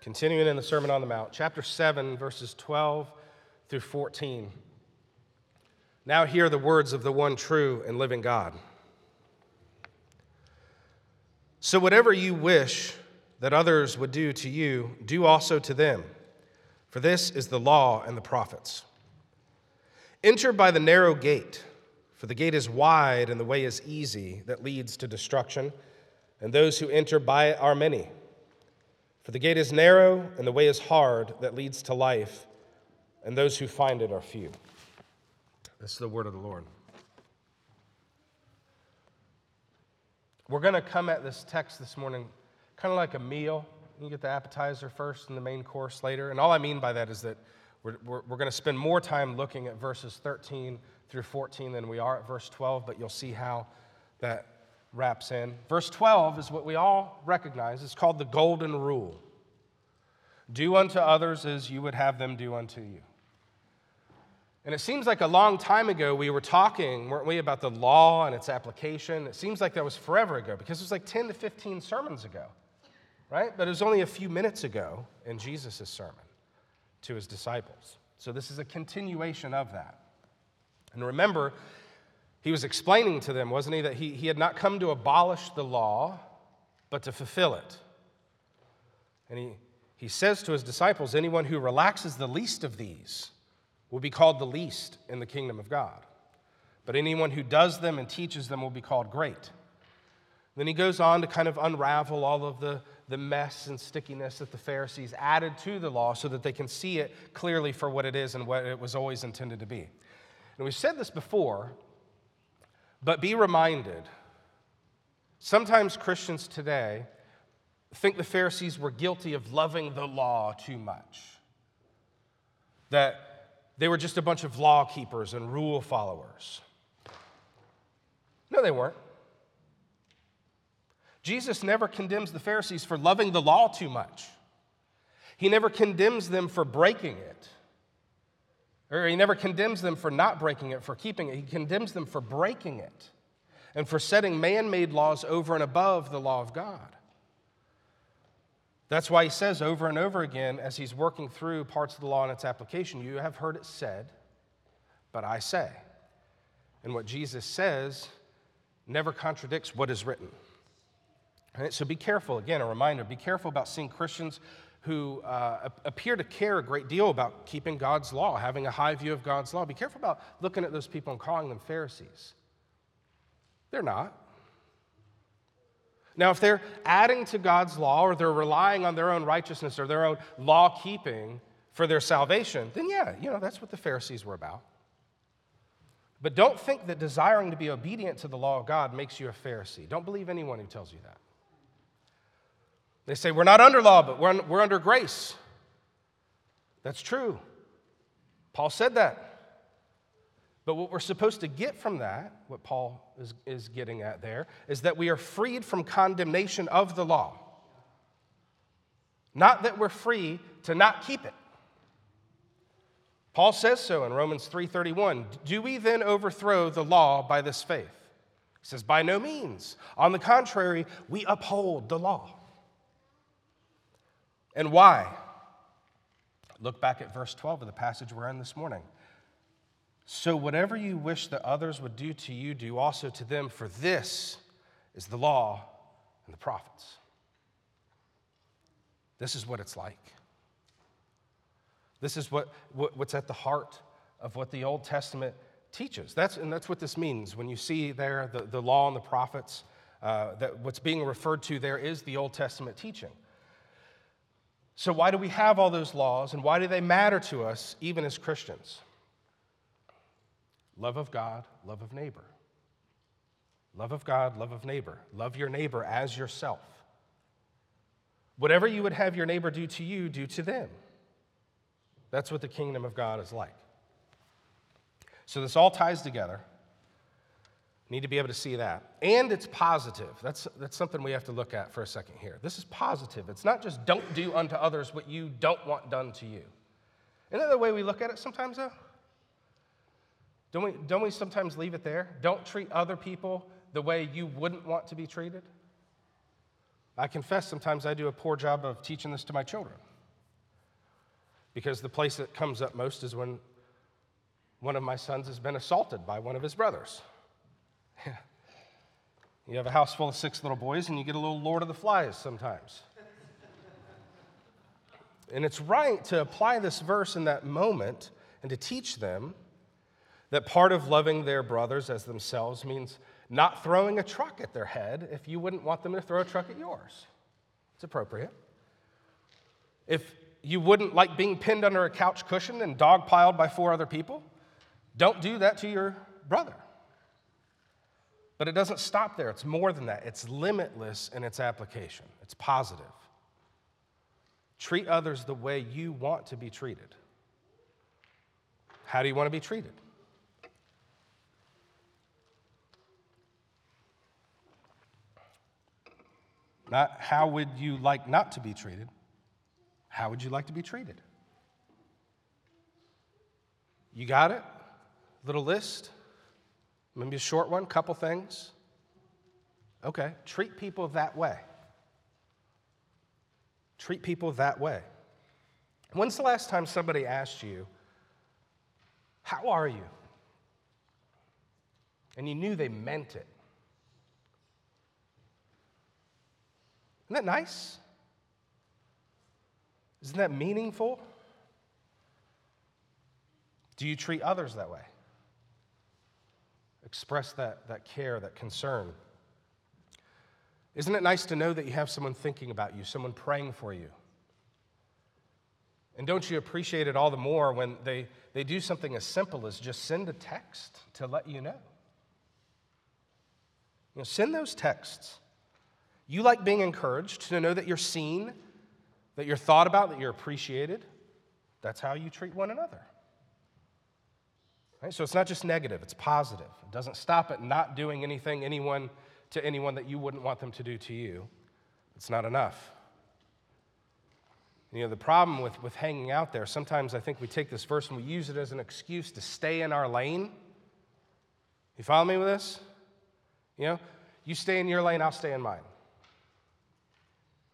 continuing in the Sermon on the Mount, chapter 7, verses 12 through 14. Now, hear the words of the one true and living God. So, whatever you wish that others would do to you, do also to them, for this is the law and the prophets. Enter by the narrow gate, for the gate is wide and the way is easy that leads to destruction, and those who enter by it are many. For the gate is narrow and the way is hard that leads to life, and those who find it are few. This is the word of the Lord. We're going to come at this text this morning kind of like a meal. You get the appetizer first and the main course later. And all I mean by that is that we're, we're, we're going to spend more time looking at verses 13 through 14 than we are at verse 12, but you'll see how that wraps in. Verse 12 is what we all recognize. It's called the golden rule Do unto others as you would have them do unto you. And it seems like a long time ago we were talking, weren't we, about the law and its application. It seems like that was forever ago because it was like 10 to 15 sermons ago, right? But it was only a few minutes ago in Jesus' sermon to his disciples. So this is a continuation of that. And remember, he was explaining to them, wasn't he, that he, he had not come to abolish the law, but to fulfill it. And he, he says to his disciples, anyone who relaxes the least of these will be called the least in the kingdom of God. But anyone who does them and teaches them will be called great. Then he goes on to kind of unravel all of the, the mess and stickiness that the Pharisees added to the law so that they can see it clearly for what it is and what it was always intended to be. And we've said this before, but be reminded sometimes Christians today think the Pharisees were guilty of loving the law too much. That they were just a bunch of law keepers and rule followers. No, they weren't. Jesus never condemns the Pharisees for loving the law too much. He never condemns them for breaking it. Or he never condemns them for not breaking it, for keeping it. He condemns them for breaking it and for setting man made laws over and above the law of God. That's why he says over and over again, as he's working through parts of the law and its application, you have heard it said, but I say. And what Jesus says never contradicts what is written. Right? So be careful. Again, a reminder be careful about seeing Christians who uh, appear to care a great deal about keeping God's law, having a high view of God's law. Be careful about looking at those people and calling them Pharisees. They're not. Now, if they're adding to God's law or they're relying on their own righteousness or their own law keeping for their salvation, then yeah, you know, that's what the Pharisees were about. But don't think that desiring to be obedient to the law of God makes you a Pharisee. Don't believe anyone who tells you that. They say, we're not under law, but we're, we're under grace. That's true. Paul said that. But what we're supposed to get from that, what Paul is, is getting at there, is that we are freed from condemnation of the law. Not that we're free to not keep it. Paul says so in Romans 3:31. Do we then overthrow the law by this faith? He says, by no means. On the contrary, we uphold the law. And why? Look back at verse 12 of the passage we're in this morning. So, whatever you wish that others would do to you, do also to them, for this is the law and the prophets. This is what it's like. This is what, what, what's at the heart of what the Old Testament teaches. That's, and that's what this means. When you see there the, the law and the prophets, uh, that what's being referred to there is the Old Testament teaching. So, why do we have all those laws and why do they matter to us, even as Christians? Love of God, love of neighbor. Love of God, love of neighbor. Love your neighbor as yourself. Whatever you would have your neighbor do to you, do to them. That's what the kingdom of God is like. So this all ties together. Need to be able to see that. And it's positive. That's, that's something we have to look at for a second here. This is positive. It's not just don't do unto others what you don't want done to you. Isn't that the way we look at it sometimes, though? Don't we, don't we sometimes leave it there? Don't treat other people the way you wouldn't want to be treated? I confess sometimes I do a poor job of teaching this to my children. Because the place that comes up most is when one of my sons has been assaulted by one of his brothers. you have a house full of six little boys, and you get a little Lord of the Flies sometimes. and it's right to apply this verse in that moment and to teach them that part of loving their brothers as themselves means not throwing a truck at their head if you wouldn't want them to throw a truck at yours. It's appropriate. If you wouldn't like being pinned under a couch cushion and dogpiled by four other people, don't do that to your brother. But it doesn't stop there. It's more than that. It's limitless in its application, it's positive. Treat others the way you want to be treated. How do you want to be treated? Not how would you like not to be treated? How would you like to be treated? You got it? Little list? Maybe a short one, couple things. Okay, treat people that way. Treat people that way. When's the last time somebody asked you, How are you? And you knew they meant it. Isn't that nice? Isn't that meaningful? Do you treat others that way? Express that, that care, that concern. Isn't it nice to know that you have someone thinking about you, someone praying for you? And don't you appreciate it all the more when they, they do something as simple as just send a text to let you know? You know, send those texts. You like being encouraged to know that you're seen, that you're thought about, that you're appreciated. That's how you treat one another. Right? So it's not just negative, it's positive. It doesn't stop at not doing anything anyone to anyone that you wouldn't want them to do to you. It's not enough. You know, the problem with, with hanging out there, sometimes I think we take this verse and we use it as an excuse to stay in our lane. You follow me with this? You know, you stay in your lane, I'll stay in mine.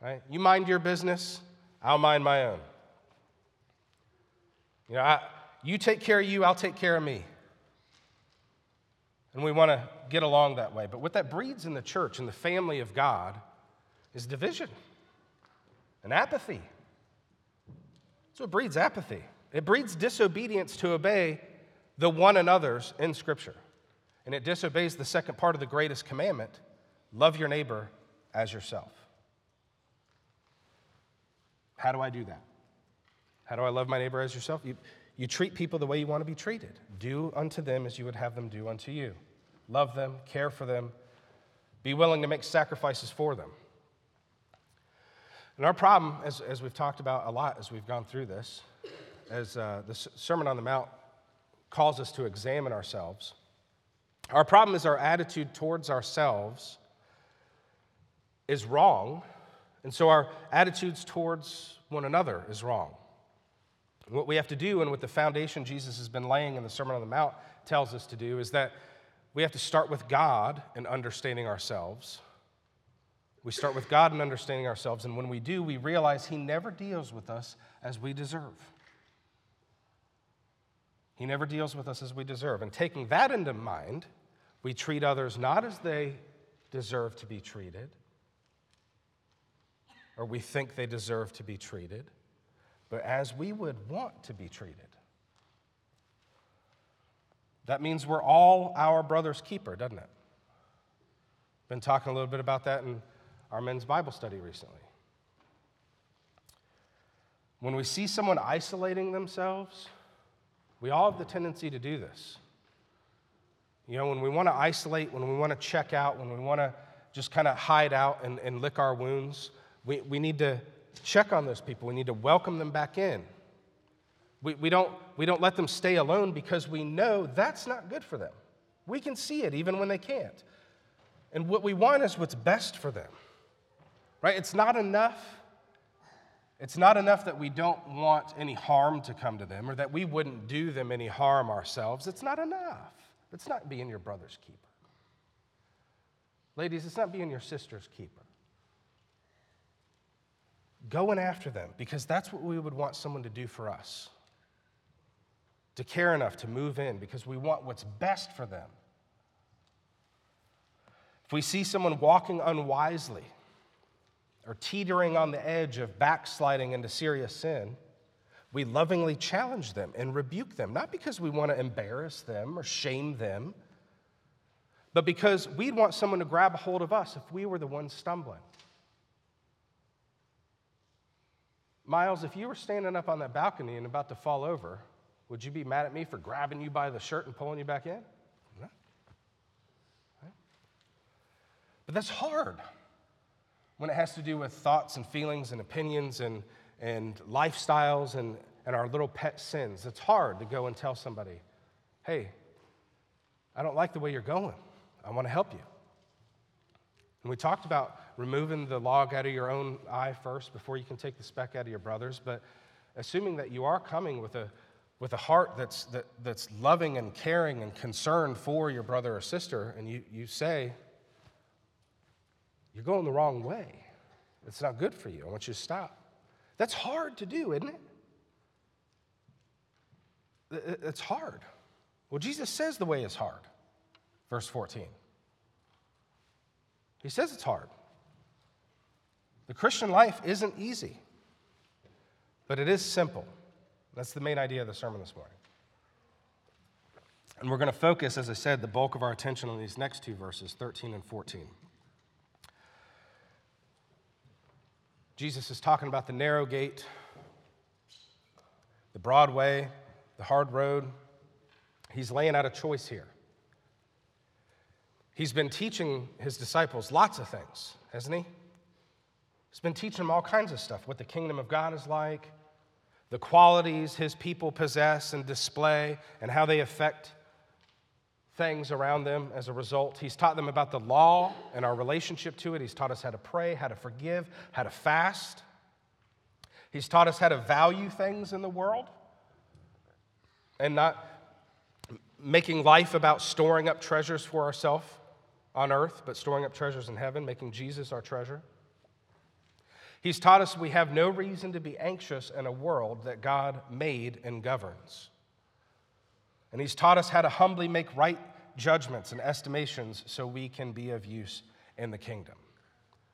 Right? You mind your business, I'll mind my own. You know, I, you take care of you, I'll take care of me. And we want to get along that way. But what that breeds in the church, in the family of God, is division and apathy. So it breeds apathy. It breeds disobedience to obey the one another's in Scripture. And it disobeys the second part of the greatest commandment love your neighbor as yourself. How do I do that? How do I love my neighbor as yourself? You, you treat people the way you want to be treated. Do unto them as you would have them do unto you. Love them, care for them, be willing to make sacrifices for them. And our problem, as, as we've talked about a lot as we've gone through this, as uh, the Sermon on the Mount calls us to examine ourselves, our problem is our attitude towards ourselves is wrong and so our attitudes towards one another is wrong. What we have to do, and what the foundation Jesus has been laying in the Sermon on the Mount tells us to do, is that we have to start with God and understanding ourselves. We start with God and understanding ourselves, and when we do, we realize He never deals with us as we deserve. He never deals with us as we deserve. And taking that into mind, we treat others not as they deserve to be treated, or we think they deserve to be treated, but as we would want to be treated. That means we're all our brother's keeper, doesn't it? Been talking a little bit about that in our men's Bible study recently. When we see someone isolating themselves, we all have the tendency to do this. You know, when we want to isolate, when we want to check out, when we want to just kind of hide out and, and lick our wounds, we, we need to check on those people. We need to welcome them back in. We, we, don't, we don't let them stay alone because we know that's not good for them. We can see it even when they can't. And what we want is what's best for them. Right? It's not enough. It's not enough that we don't want any harm to come to them or that we wouldn't do them any harm ourselves. It's not enough. It's not being your brother's keeper. Ladies, it's not being your sister's keeper. Going after them because that's what we would want someone to do for us. To care enough to move in because we want what's best for them. If we see someone walking unwisely or teetering on the edge of backsliding into serious sin, we lovingly challenge them and rebuke them, not because we want to embarrass them or shame them, but because we'd want someone to grab a hold of us if we were the ones stumbling. Miles, if you were standing up on that balcony and about to fall over, would you be mad at me for grabbing you by the shirt and pulling you back in? But that's hard when it has to do with thoughts and feelings and opinions and, and lifestyles and, and our little pet sins. It's hard to go and tell somebody, hey, I don't like the way you're going. I want to help you. And we talked about removing the log out of your own eye first before you can take the speck out of your brother's, but assuming that you are coming with a, with a heart that's, that, that's loving and caring and concerned for your brother or sister, and you, you say, you're going the wrong way. It's not good for you. I want you to stop. That's hard to do, isn't it? It's hard. Well, Jesus says the way is hard. Verse 14. He says it's hard. The Christian life isn't easy, but it is simple. That's the main idea of the sermon this morning. And we're going to focus, as I said, the bulk of our attention on these next two verses, 13 and 14. Jesus is talking about the narrow gate, the broad way, the hard road. He's laying out a choice here. He's been teaching his disciples lots of things, hasn't he? He's been teaching them all kinds of stuff what the kingdom of God is like, the qualities his people possess and display, and how they affect things around them as a result. He's taught them about the law and our relationship to it. He's taught us how to pray, how to forgive, how to fast. He's taught us how to value things in the world and not making life about storing up treasures for ourselves on earth, but storing up treasures in heaven, making Jesus our treasure. He's taught us we have no reason to be anxious in a world that God made and governs. And he's taught us how to humbly make right judgments and estimations so we can be of use in the kingdom.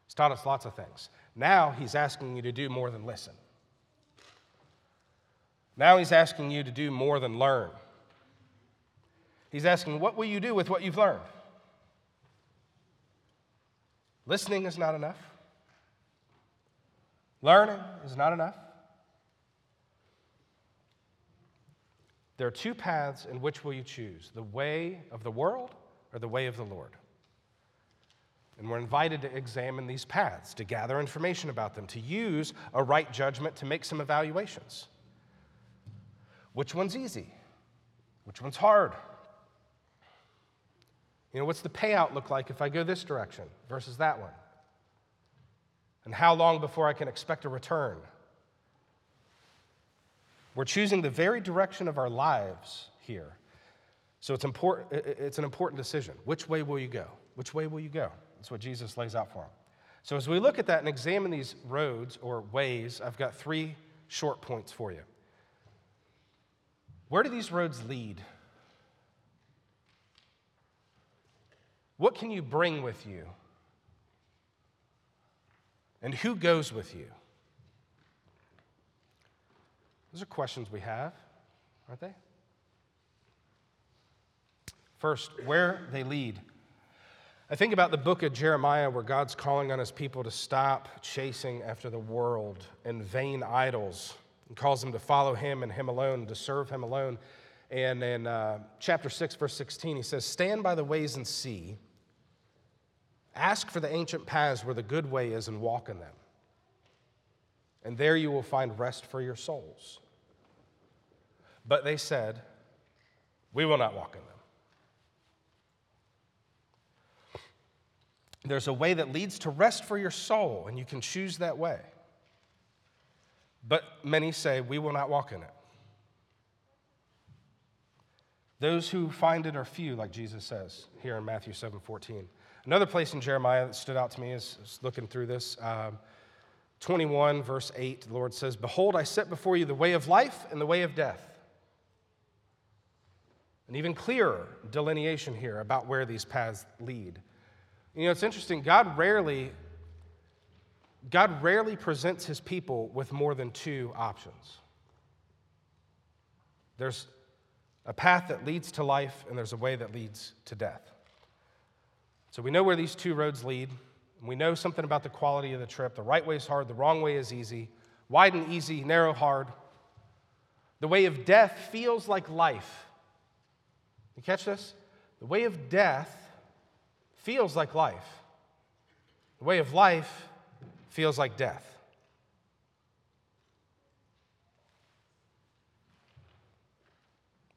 He's taught us lots of things. Now he's asking you to do more than listen. Now he's asking you to do more than learn. He's asking, What will you do with what you've learned? Listening is not enough. Learning is not enough. There are two paths in which will you choose the way of the world or the way of the Lord? And we're invited to examine these paths, to gather information about them, to use a right judgment to make some evaluations. Which one's easy? Which one's hard? You know, what's the payout look like if I go this direction versus that one? And how long before I can expect a return? We're choosing the very direction of our lives here. So it's, important, it's an important decision. Which way will you go? Which way will you go? That's what Jesus lays out for them. So as we look at that and examine these roads or ways, I've got three short points for you. Where do these roads lead? What can you bring with you? And who goes with you? Those are questions we have, aren't they? First, where they lead. I think about the book of Jeremiah where God's calling on his people to stop chasing after the world and vain idols and calls them to follow him and him alone, to serve him alone. And in uh, chapter 6, verse 16, he says, Stand by the ways and see. Ask for the ancient paths where the good way is and walk in them. And there you will find rest for your souls. But they said, We will not walk in them. There's a way that leads to rest for your soul, and you can choose that way. But many say, We will not walk in it. Those who find it are few, like Jesus says here in Matthew 7 14. Another place in Jeremiah that stood out to me is, looking through this. Um, 21, verse 8, the Lord says, Behold, I set before you the way of life and the way of death. An even clearer delineation here about where these paths lead. You know, it's interesting. God rarely, God rarely presents his people with more than two options. There's a path that leads to life, and there's a way that leads to death. So we know where these two roads lead. We know something about the quality of the trip. The right way is hard, the wrong way is easy. Wide and easy, narrow, hard. The way of death feels like life. You catch this? The way of death feels like life. The way of life feels like death.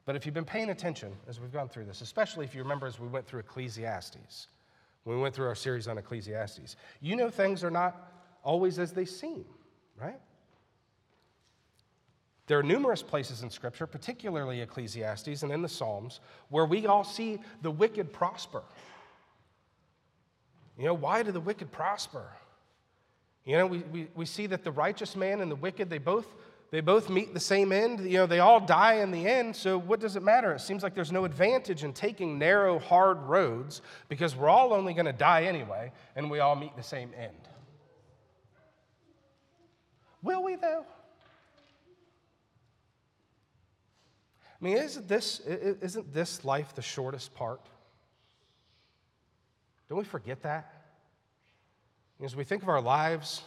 But if you've been paying attention as we've gone through this, especially if you remember as we went through Ecclesiastes, when we went through our series on Ecclesiastes, you know things are not always as they seem, right? There are numerous places in Scripture, particularly Ecclesiastes and in the Psalms, where we all see the wicked prosper. You know, why do the wicked prosper? You know, we, we, we see that the righteous man and the wicked, they both they both meet the same end. You know, they all die in the end, so what does it matter? It seems like there's no advantage in taking narrow, hard roads because we're all only going to die anyway, and we all meet the same end. Will we, though? I mean, isn't this, isn't this life the shortest part? Don't we forget that? As we think of our lives,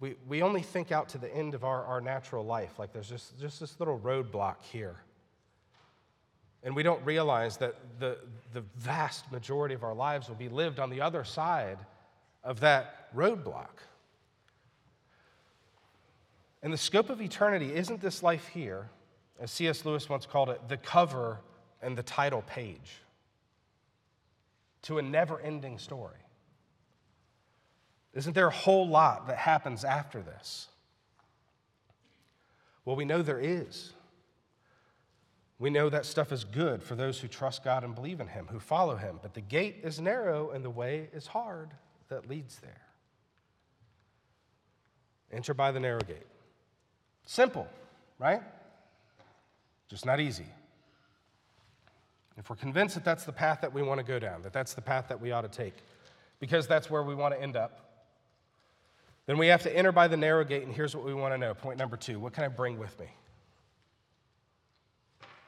we, we only think out to the end of our, our natural life, like there's just, just this little roadblock here. And we don't realize that the, the vast majority of our lives will be lived on the other side of that roadblock. And the scope of eternity isn't this life here, as C.S. Lewis once called it, the cover and the title page to a never ending story. Isn't there a whole lot that happens after this? Well, we know there is. We know that stuff is good for those who trust God and believe in Him, who follow Him. But the gate is narrow and the way is hard that leads there. Enter by the narrow gate. Simple, right? Just not easy. If we're convinced that that's the path that we want to go down, that that's the path that we ought to take, because that's where we want to end up, then we have to enter by the narrow gate, and here's what we want to know. Point number two what can I bring with me?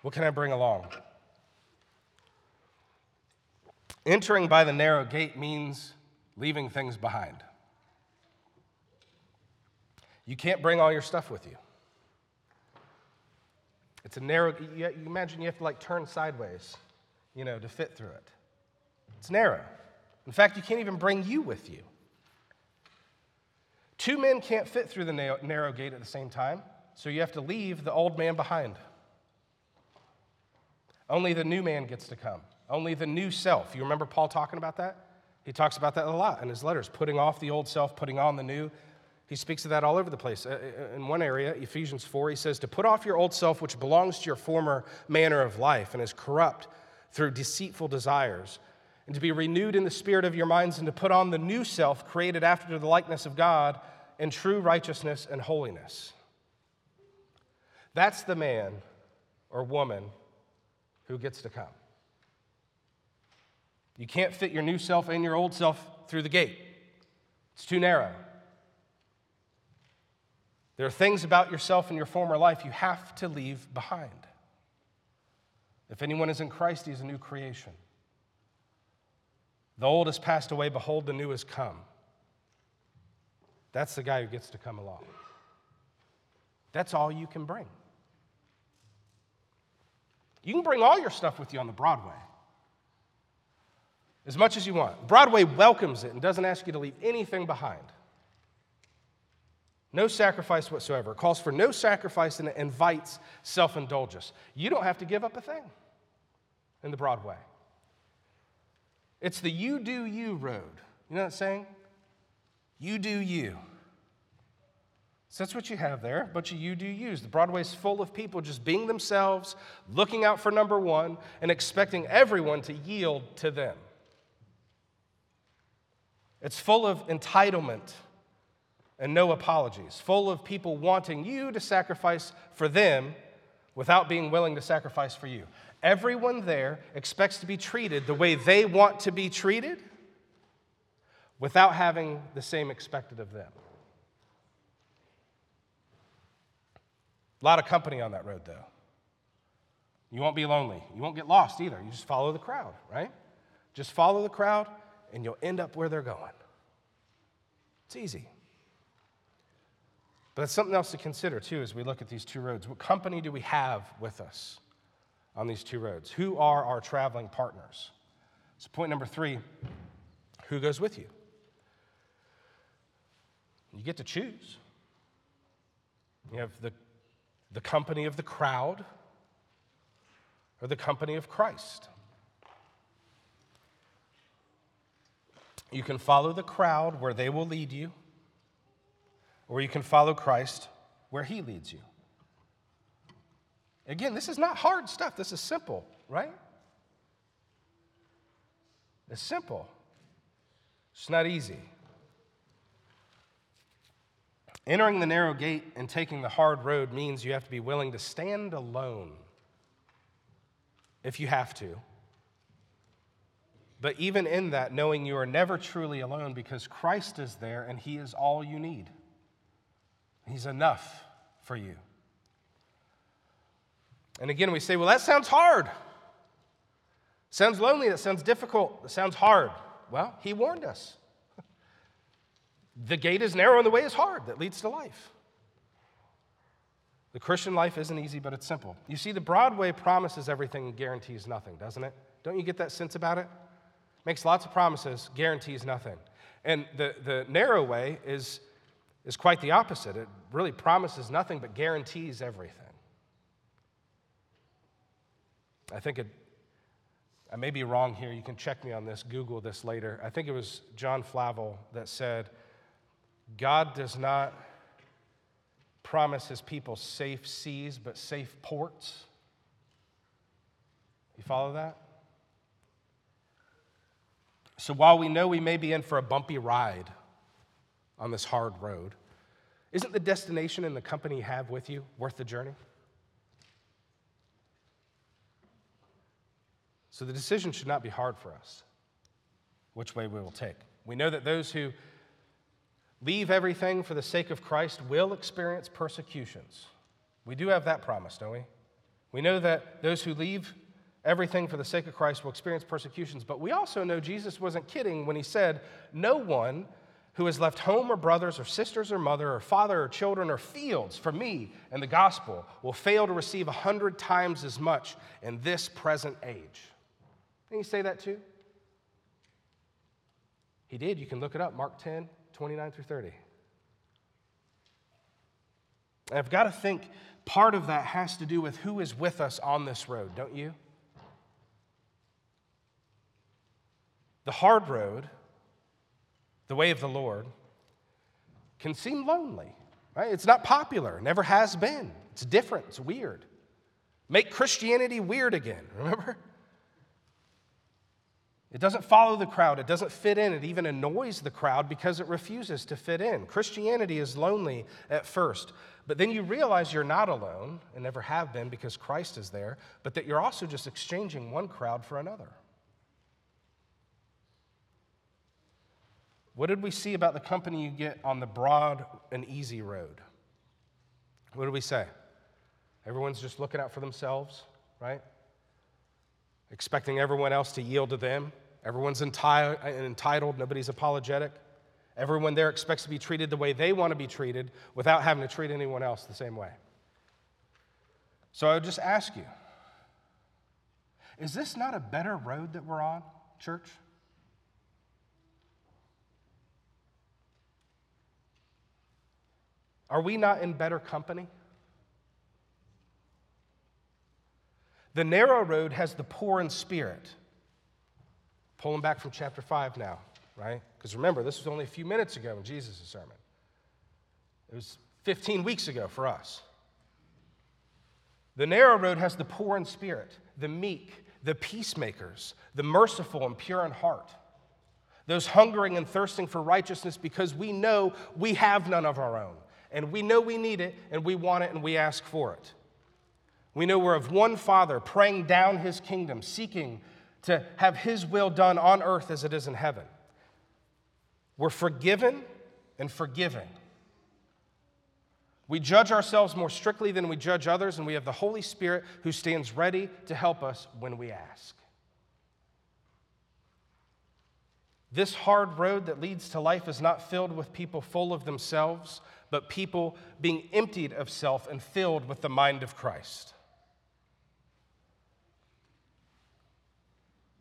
What can I bring along? Entering by the narrow gate means leaving things behind. You can't bring all your stuff with you. It's a narrow, you imagine you have to like turn sideways, you know, to fit through it. It's narrow. In fact, you can't even bring you with you. Two men can't fit through the narrow gate at the same time, so you have to leave the old man behind. Only the new man gets to come. Only the new self. You remember Paul talking about that? He talks about that a lot in his letters, putting off the old self, putting on the new. He speaks of that all over the place. Uh, uh, in one area, Ephesians 4, he says, To put off your old self, which belongs to your former manner of life and is corrupt through deceitful desires, and to be renewed in the spirit of your minds, and to put on the new self, created after the likeness of God in true righteousness and holiness. That's the man or woman who gets to come. You can't fit your new self and your old self through the gate, it's too narrow. There are things about yourself and your former life you have to leave behind. If anyone is in Christ, he is a new creation. The old has passed away, behold, the new has come. That's the guy who gets to come along. That's all you can bring. You can bring all your stuff with you on the broad way as much as you want. broad way welcomes it and doesn't ask you to leave anything behind. No sacrifice whatsoever. It calls for no sacrifice and it invites self indulgence. You don't have to give up a thing in the broad way. It's the you do you road. You know what I'm saying? You do you. So that's what you have there, a bunch of you do yous. The broad way's full of people just being themselves, looking out for number one, and expecting everyone to yield to them. It's full of entitlement and no apologies, full of people wanting you to sacrifice for them without being willing to sacrifice for you. Everyone there expects to be treated the way they want to be treated without having the same expected of them. A lot of company on that road, though. You won't be lonely. You won't get lost either. You just follow the crowd, right? Just follow the crowd, and you'll end up where they're going. It's easy. But it's something else to consider, too, as we look at these two roads. What company do we have with us on these two roads? Who are our traveling partners? So, point number three who goes with you? You get to choose. You have the, the company of the crowd or the company of Christ. You can follow the crowd where they will lead you or you can follow Christ where he leads you. Again, this is not hard stuff. This is simple, right? It's simple. It's not easy. Entering the narrow gate and taking the hard road means you have to be willing to stand alone if you have to. But even in that, knowing you are never truly alone because Christ is there and He is all you need. He's enough for you. And again, we say, well, that sounds hard. Sounds lonely. That sounds difficult. That sounds hard. Well, he warned us. The gate is narrow and the way is hard that leads to life. The Christian life isn't easy, but it's simple. You see, the broad way promises everything and guarantees nothing, doesn't it? Don't you get that sense about it? Makes lots of promises, guarantees nothing. And the, the narrow way is is quite the opposite. It really promises nothing but guarantees everything. I think it, I may be wrong here. You can check me on this, Google this later. I think it was John Flavel that said, God does not promise his people safe seas, but safe ports. You follow that? So while we know we may be in for a bumpy ride, on this hard road, isn't the destination and the company you have with you worth the journey? So the decision should not be hard for us which way we will take. We know that those who leave everything for the sake of Christ will experience persecutions. We do have that promise, don't we? We know that those who leave everything for the sake of Christ will experience persecutions, but we also know Jesus wasn't kidding when he said, No one who has left home or brothers or sisters or mother or father or children or fields for me and the gospel will fail to receive a hundred times as much in this present age. Can you say that too? He did. You can look it up. Mark 10, 29 through 30. And I've got to think part of that has to do with who is with us on this road, don't you? The hard road the way of the Lord, can seem lonely, right? It's not popular, never has been. It's different, it's weird. Make Christianity weird again, remember? It doesn't follow the crowd, it doesn't fit in, it even annoys the crowd because it refuses to fit in. Christianity is lonely at first, but then you realize you're not alone and never have been because Christ is there, but that you're also just exchanging one crowd for another. What did we see about the company you get on the broad and easy road? What did we say? Everyone's just looking out for themselves, right? Expecting everyone else to yield to them. Everyone's enti- entitled, nobody's apologetic. Everyone there expects to be treated the way they want to be treated without having to treat anyone else the same way. So I would just ask you is this not a better road that we're on, church? Are we not in better company? The narrow road has the poor in spirit. Pulling back from chapter 5 now, right? Because remember, this was only a few minutes ago in Jesus' sermon. It was 15 weeks ago for us. The narrow road has the poor in spirit, the meek, the peacemakers, the merciful and pure in heart. those hungering and thirsting for righteousness because we know we have none of our own. And we know we need it, and we want it, and we ask for it. We know we're of one Father, praying down his kingdom, seeking to have his will done on earth as it is in heaven. We're forgiven and forgiving. We judge ourselves more strictly than we judge others, and we have the Holy Spirit who stands ready to help us when we ask. This hard road that leads to life is not filled with people full of themselves, but people being emptied of self and filled with the mind of Christ.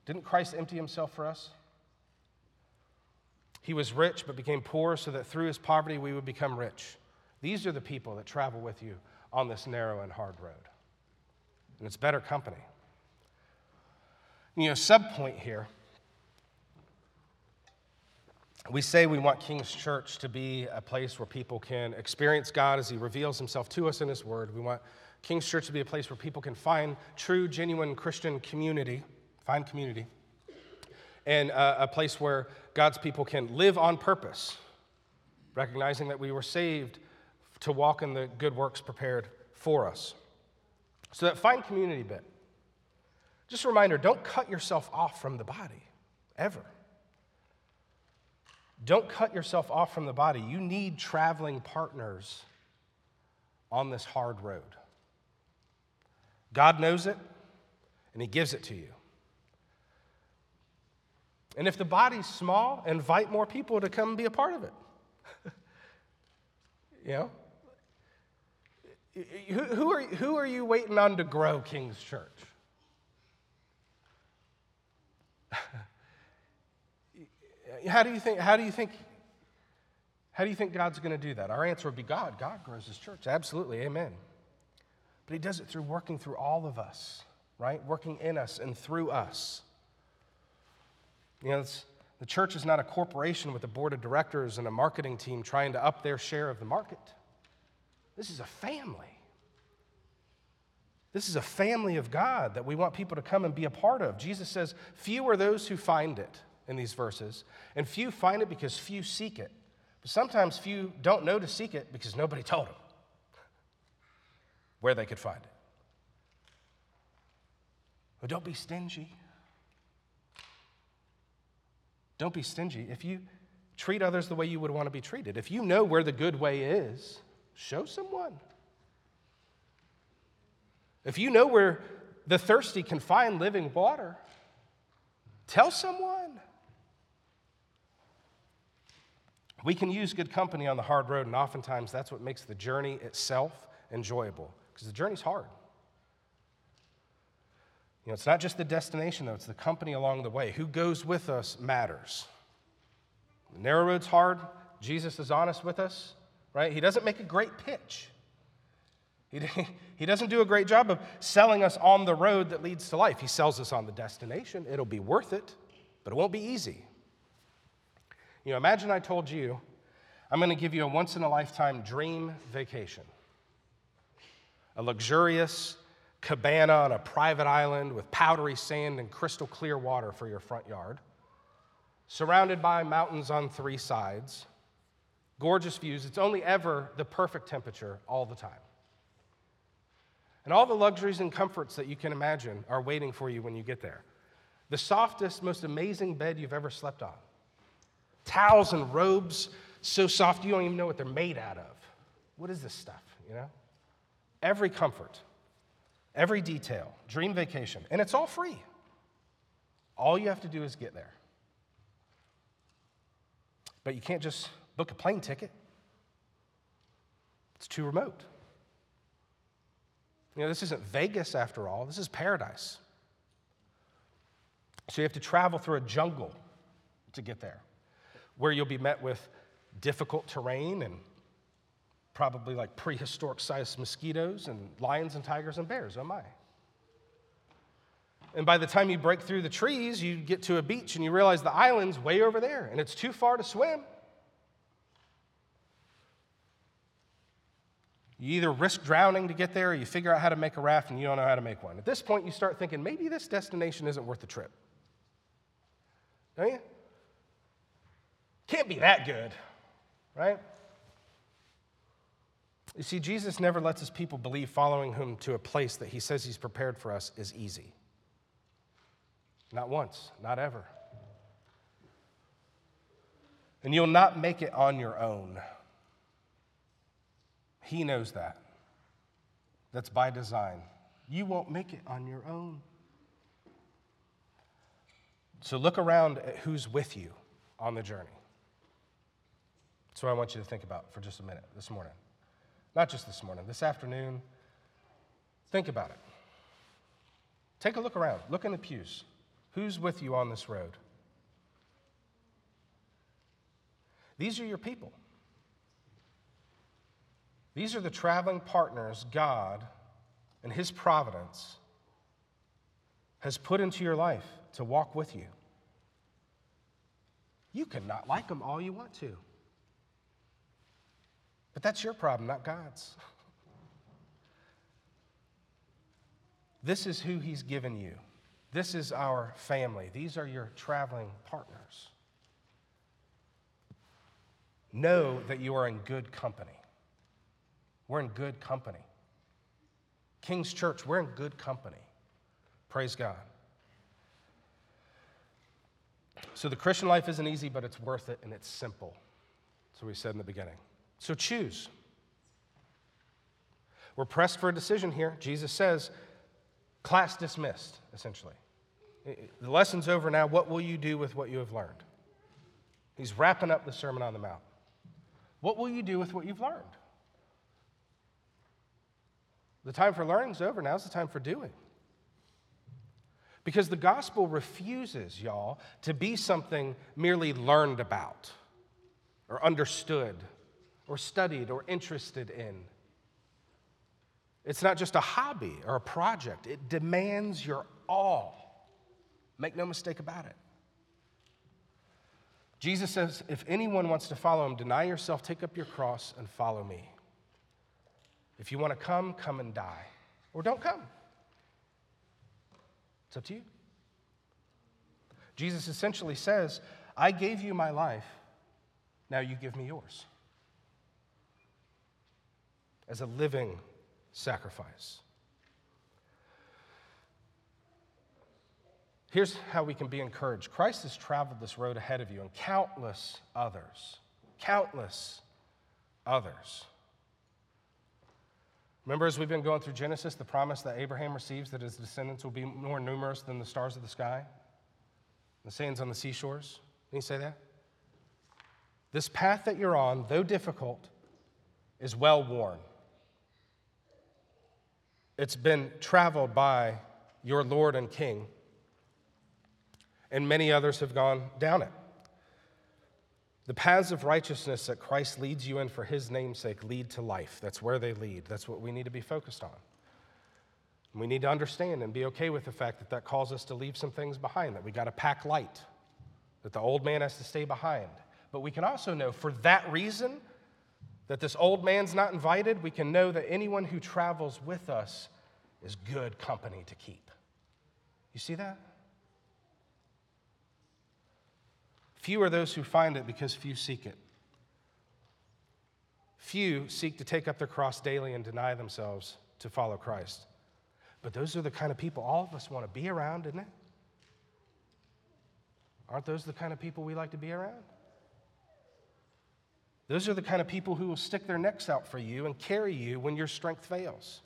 Didn't Christ empty himself for us? He was rich but became poor so that through his poverty we would become rich. These are the people that travel with you on this narrow and hard road. And it's better company. You know, subpoint here. We say we want King's Church to be a place where people can experience God as He reveals Himself to us in His Word. We want King's Church to be a place where people can find true, genuine Christian community, find community, and uh, a place where God's people can live on purpose, recognizing that we were saved to walk in the good works prepared for us. So, that find community bit. Just a reminder don't cut yourself off from the body, ever. Don't cut yourself off from the body. You need traveling partners on this hard road. God knows it, and He gives it to you. And if the body's small, invite more people to come be a part of it. you know? Who, who, are, who are you waiting on to grow King's Church? how do you think, how do you think, how do you think God's going to do that? Our answer would be God. God grows his church. Absolutely. Amen. But he does it through working through all of us, right? Working in us and through us. You know, the church is not a corporation with a board of directors and a marketing team trying to up their share of the market. This is a family. This is a family of God that we want people to come and be a part of. Jesus says, Few are those who find it in these verses, and few find it because few seek it. But sometimes few don't know to seek it because nobody told them where they could find it. But don't be stingy. Don't be stingy. If you treat others the way you would want to be treated, if you know where the good way is, show someone. If you know where the thirsty can find living water, tell someone. We can use good company on the hard road, and oftentimes that's what makes the journey itself enjoyable, because the journey's hard. You know, it's not just the destination, though, it's the company along the way. Who goes with us matters. The narrow road's hard. Jesus is honest with us, right? He doesn't make a great pitch. He, he doesn't do a great job of selling us on the road that leads to life. He sells us on the destination. It'll be worth it, but it won't be easy. You know, imagine I told you, I'm going to give you a once in a lifetime dream vacation. A luxurious, cabana on a private island with powdery sand and crystal clear water for your front yard, surrounded by mountains on three sides, gorgeous views. It's only ever the perfect temperature all the time. And all the luxuries and comforts that you can imagine are waiting for you when you get there. The softest, most amazing bed you've ever slept on. Towels and robes so soft you don't even know what they're made out of. What is this stuff, you know? Every comfort every detail, dream vacation, and it's all free. All you have to do is get there. But you can't just book a plane ticket, it's too remote. You know, this isn't Vegas after all, this is paradise. So you have to travel through a jungle to get there, where you'll be met with difficult terrain and probably like prehistoric sized mosquitoes and lions and tigers and bears. Oh my. And by the time you break through the trees, you get to a beach and you realize the island's way over there and it's too far to swim. You either risk drowning to get there or you figure out how to make a raft and you don't know how to make one. At this point, you start thinking maybe this destination isn't worth the trip. Don't you? Can't be that good, right? You see, Jesus never lets his people believe following him to a place that he says he's prepared for us is easy. Not once, not ever. And you'll not make it on your own. He knows that. That's by design. You won't make it on your own. So look around at who's with you on the journey. That's what I want you to think about for just a minute this morning. Not just this morning, this afternoon. Think about it. Take a look around. Look in the pews. Who's with you on this road? These are your people. These are the traveling partners God and His providence has put into your life to walk with you. You can not like them all you want to. But that's your problem, not God's. This is who He's given you. This is our family. These are your traveling partners. Know that you are in good company. We're in good company. King's Church, we're in good company. Praise God. So the Christian life isn't easy, but it's worth it and it's simple. So we said in the beginning. So choose. We're pressed for a decision here. Jesus says, class dismissed, essentially. The lesson's over now. What will you do with what you have learned? He's wrapping up the Sermon on the Mount. What will you do with what you've learned? The time for learning's over. Now's the time for doing. Because the gospel refuses, y'all, to be something merely learned about or understood or studied or interested in. It's not just a hobby or a project, it demands your all. Make no mistake about it. Jesus says, if anyone wants to follow him, deny yourself, take up your cross, and follow me. If you want to come, come and die. Or don't come. It's up to you. Jesus essentially says, I gave you my life, now you give me yours as a living sacrifice. Here's how we can be encouraged Christ has traveled this road ahead of you, and countless others, countless others. Remember, as we've been going through Genesis, the promise that Abraham receives that his descendants will be more numerous than the stars of the sky, the sands on the seashores? Can you say that? This path that you're on, though difficult, is well worn. It's been traveled by your Lord and King, and many others have gone down it. The paths of righteousness that Christ leads you in for his namesake lead to life. That's where they lead. That's what we need to be focused on. We need to understand and be okay with the fact that that calls us to leave some things behind, that we got to pack light, that the old man has to stay behind. But we can also know for that reason, that this old man's not invited, we can know that anyone who travels with us is good company to keep. You see that? Few are those who find it because few seek it. Few seek to take up their cross daily and deny themselves to follow Christ. But those are the kind of people all of us want to be around, isn't it? Aren't those the kind of people we like to be around? Those are the kind of people who will stick their necks out for you and carry you when your strength fails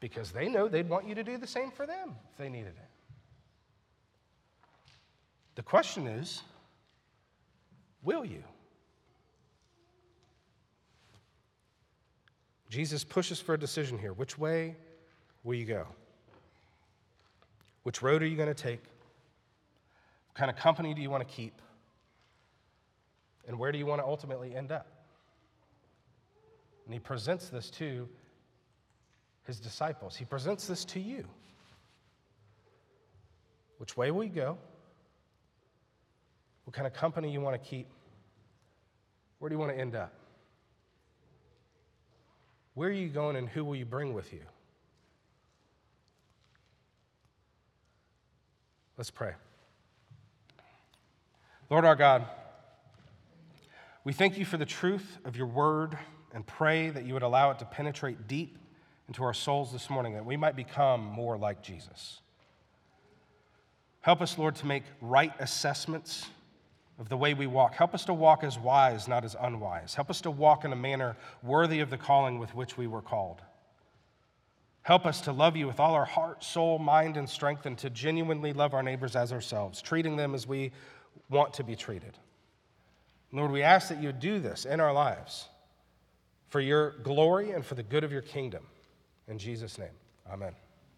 because they know they'd want you to do the same for them if they needed it. The question is will you? Jesus pushes for a decision here. Which way will you go? Which road are you going to take? What kind of company do you want to keep? And where do you want to ultimately end up? And he presents this to his disciples. He presents this to you. Which way will you go? What kind of company you want to keep? Where do you want to end up? Where are you going and who will you bring with you? Let's pray. Lord our God, We thank you for the truth of your word and pray that you would allow it to penetrate deep into our souls this morning, that we might become more like Jesus. Help us, Lord, to make right assessments of the way we walk. Help us to walk as wise, not as unwise. Help us to walk in a manner worthy of the calling with which we were called. Help us to love you with all our heart, soul, mind, and strength, and to genuinely love our neighbors as ourselves, treating them as we want to be treated. Lord, we ask that you do this in our lives for your glory and for the good of your kingdom. In Jesus' name, amen.